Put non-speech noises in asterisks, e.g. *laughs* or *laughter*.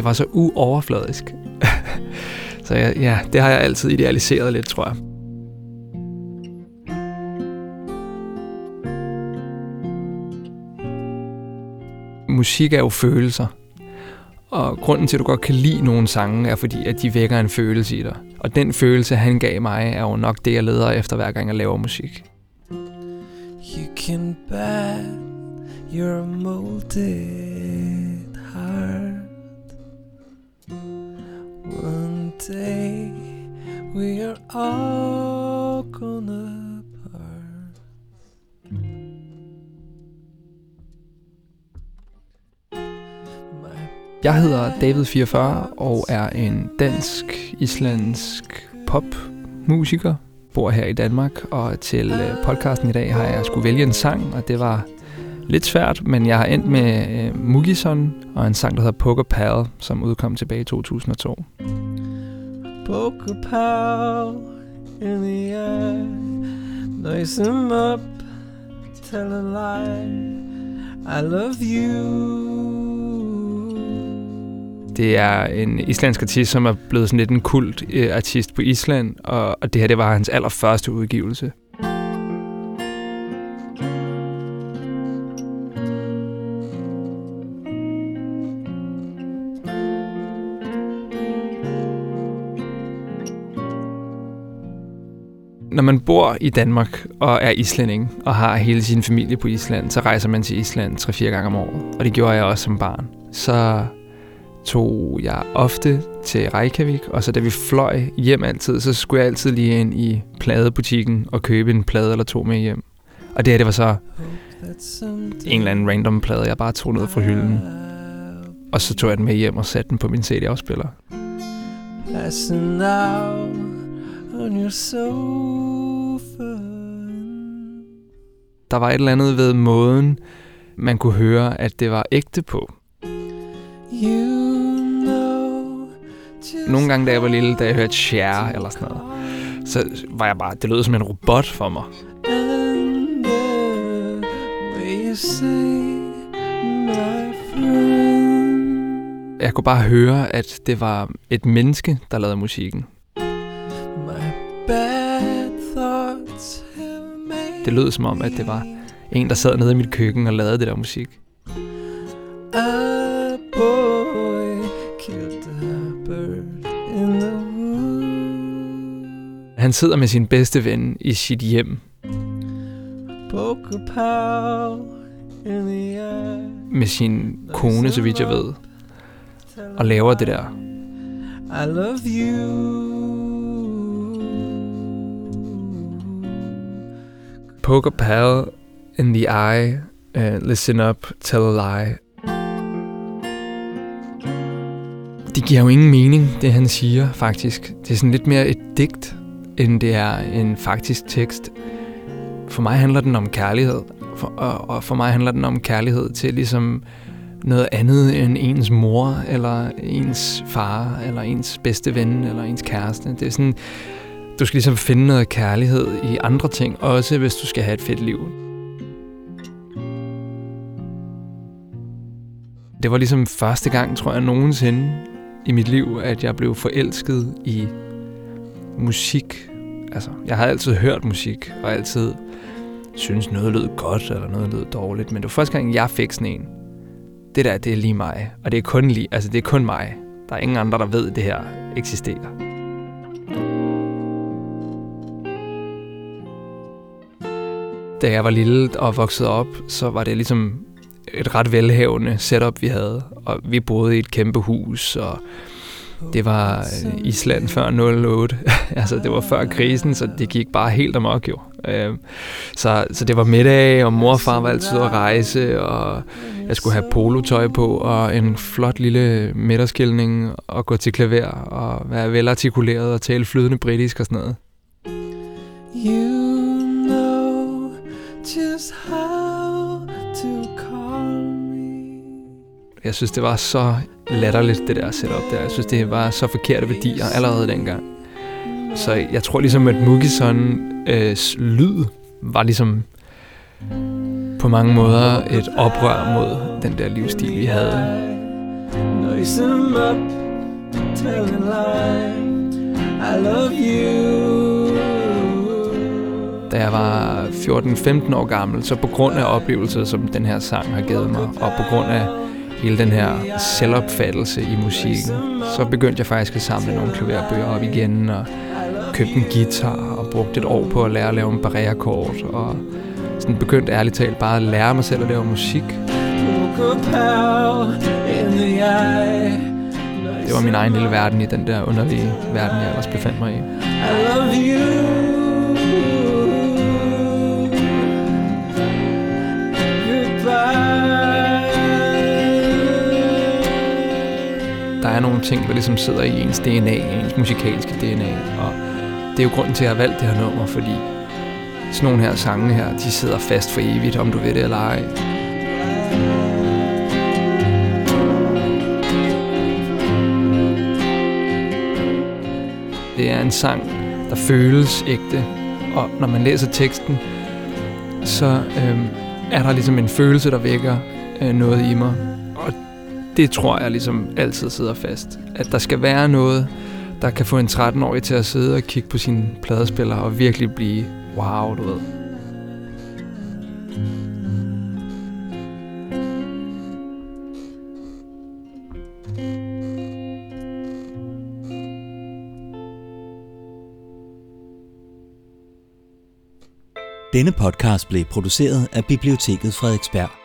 det var så uoverfladisk. *laughs* så ja, ja, det har jeg altid idealiseret lidt, tror jeg. Musik er jo følelser. Og grunden til, at du godt kan lide nogle sange, er fordi, at de vækker en følelse i dig. Og den følelse, han gav mig, er jo nok det, jeg leder efter, hver gang jeg laver musik. You can bet your molded say we are all gonna part Jeg hedder David44 og er en dansk-islandsk popmusiker. Bor her i Danmark, og til øh, podcasten i dag har jeg skulle vælge en sang, og det var lidt svært, men jeg har endt med øh, Mugison og en sang, der hedder Poker Pal, som udkom tilbage i 2002. Poker Pal in the air. Noise him up, tell a lie. I love you. Det er en islandsk artist, som er blevet sådan lidt en kult øh, artist på Island, og, og det her det var hans allerførste udgivelse. Når man bor i Danmark og er islænding og har hele sin familie på Island, så rejser man til Island 3-4 gange om året. Og det gjorde jeg også som barn. Så tog jeg ofte til Reykjavik, og så da vi fløj hjem altid, så skulle jeg altid lige ind i pladebutikken og købe en plade eller to med hjem. Og det her, det var så en eller anden random plade, jeg bare tog ned fra hylden. Og så tog jeg den med hjem og satte den på min CD-afspiller. Der var et eller andet ved måden, man kunne høre, at det var ægte på. Nogle gange, da jeg var lille, da jeg hørte Cher eller sådan noget, så var jeg bare, det lød som en robot for mig. Jeg kunne bare høre, at det var et menneske, der lavede musikken. Det lød som om, at det var en, der sad nede i mit køkken og lavede det der musik. Han sidder med sin bedste ven i sit hjem. Med sin kone, så vidt jeg ved. Og laver det der. I love you. Poke a pal in the eye. and listen up, tell a lie. Det giver jo ingen mening, det han siger, faktisk. Det er sådan lidt mere et digt, end det er en faktisk tekst. For mig handler den om kærlighed, for, og, og for mig handler den om kærlighed til ligesom noget andet end ens mor, eller ens far, eller ens bedste ven, eller ens kæreste. Det er sådan, du skal ligesom finde noget kærlighed i andre ting, også hvis du skal have et fedt liv. Det var ligesom første gang, tror jeg, nogensinde i mit liv, at jeg blev forelsket i musik altså, jeg har altid hørt musik, og altid synes noget lød godt, eller noget lød dårligt, men det var første gang, jeg fik sådan en. Det der, det er lige mig, og det er kun lige, altså det er kun mig. Der er ingen andre, der ved, at det her eksisterer. Da jeg var lille og voksede op, så var det ligesom et ret velhavende setup, vi havde. Og vi boede i et kæmpe hus, og det var øh, Island før 08. *laughs* altså, det var før krisen, så det gik bare helt amok jo. Øh, så, så det var middag, og mor og far var altid at rejse, og jeg skulle have polotøj på, og en flot lille middagskældning, og gå til klaver, og være velartikuleret og tale flydende britisk og sådan noget. You just how to call me. Jeg synes, det var så latterligt, det der setup der. Jeg synes, det var så forkerte værdier allerede dengang. Så jeg tror ligesom, at Mugison øh, lyd var ligesom på mange måder et oprør mod den der livsstil, vi havde. noise up, telling lies. I love you. Jeg var 14-15 år gammel, så på grund af oplevelser, som den her sang har givet mig, og på grund af hele den her selvopfattelse i musikken, så begyndte jeg faktisk at samle nogle klaverbøger op igen, og købte en guitar, og brugte et år på at lære at lave en barrierekort, og sådan begyndte ærligt talt bare at lære mig selv at lave musik. Det var min egen lille verden i den der underlige verden, jeg ellers befandt mig i. I love you. Nogle ting, der ligesom sidder i ens DNA, ens musikalske DNA, og det er jo grunden til, at jeg har valgt det her nummer, fordi sådan nogle her sange her, de sidder fast for evigt, om du ved det eller ej. Det er en sang, der føles ægte, og når man læser teksten, så øh, er der ligesom en følelse, der vækker øh, noget i mig. Og det tror jeg ligesom altid sidder fast. At der skal være noget, der kan få en 13-årig til at sidde og kigge på sine pladespiller og virkelig blive wow, du ved. Denne podcast blev produceret af Biblioteket Frederiksberg.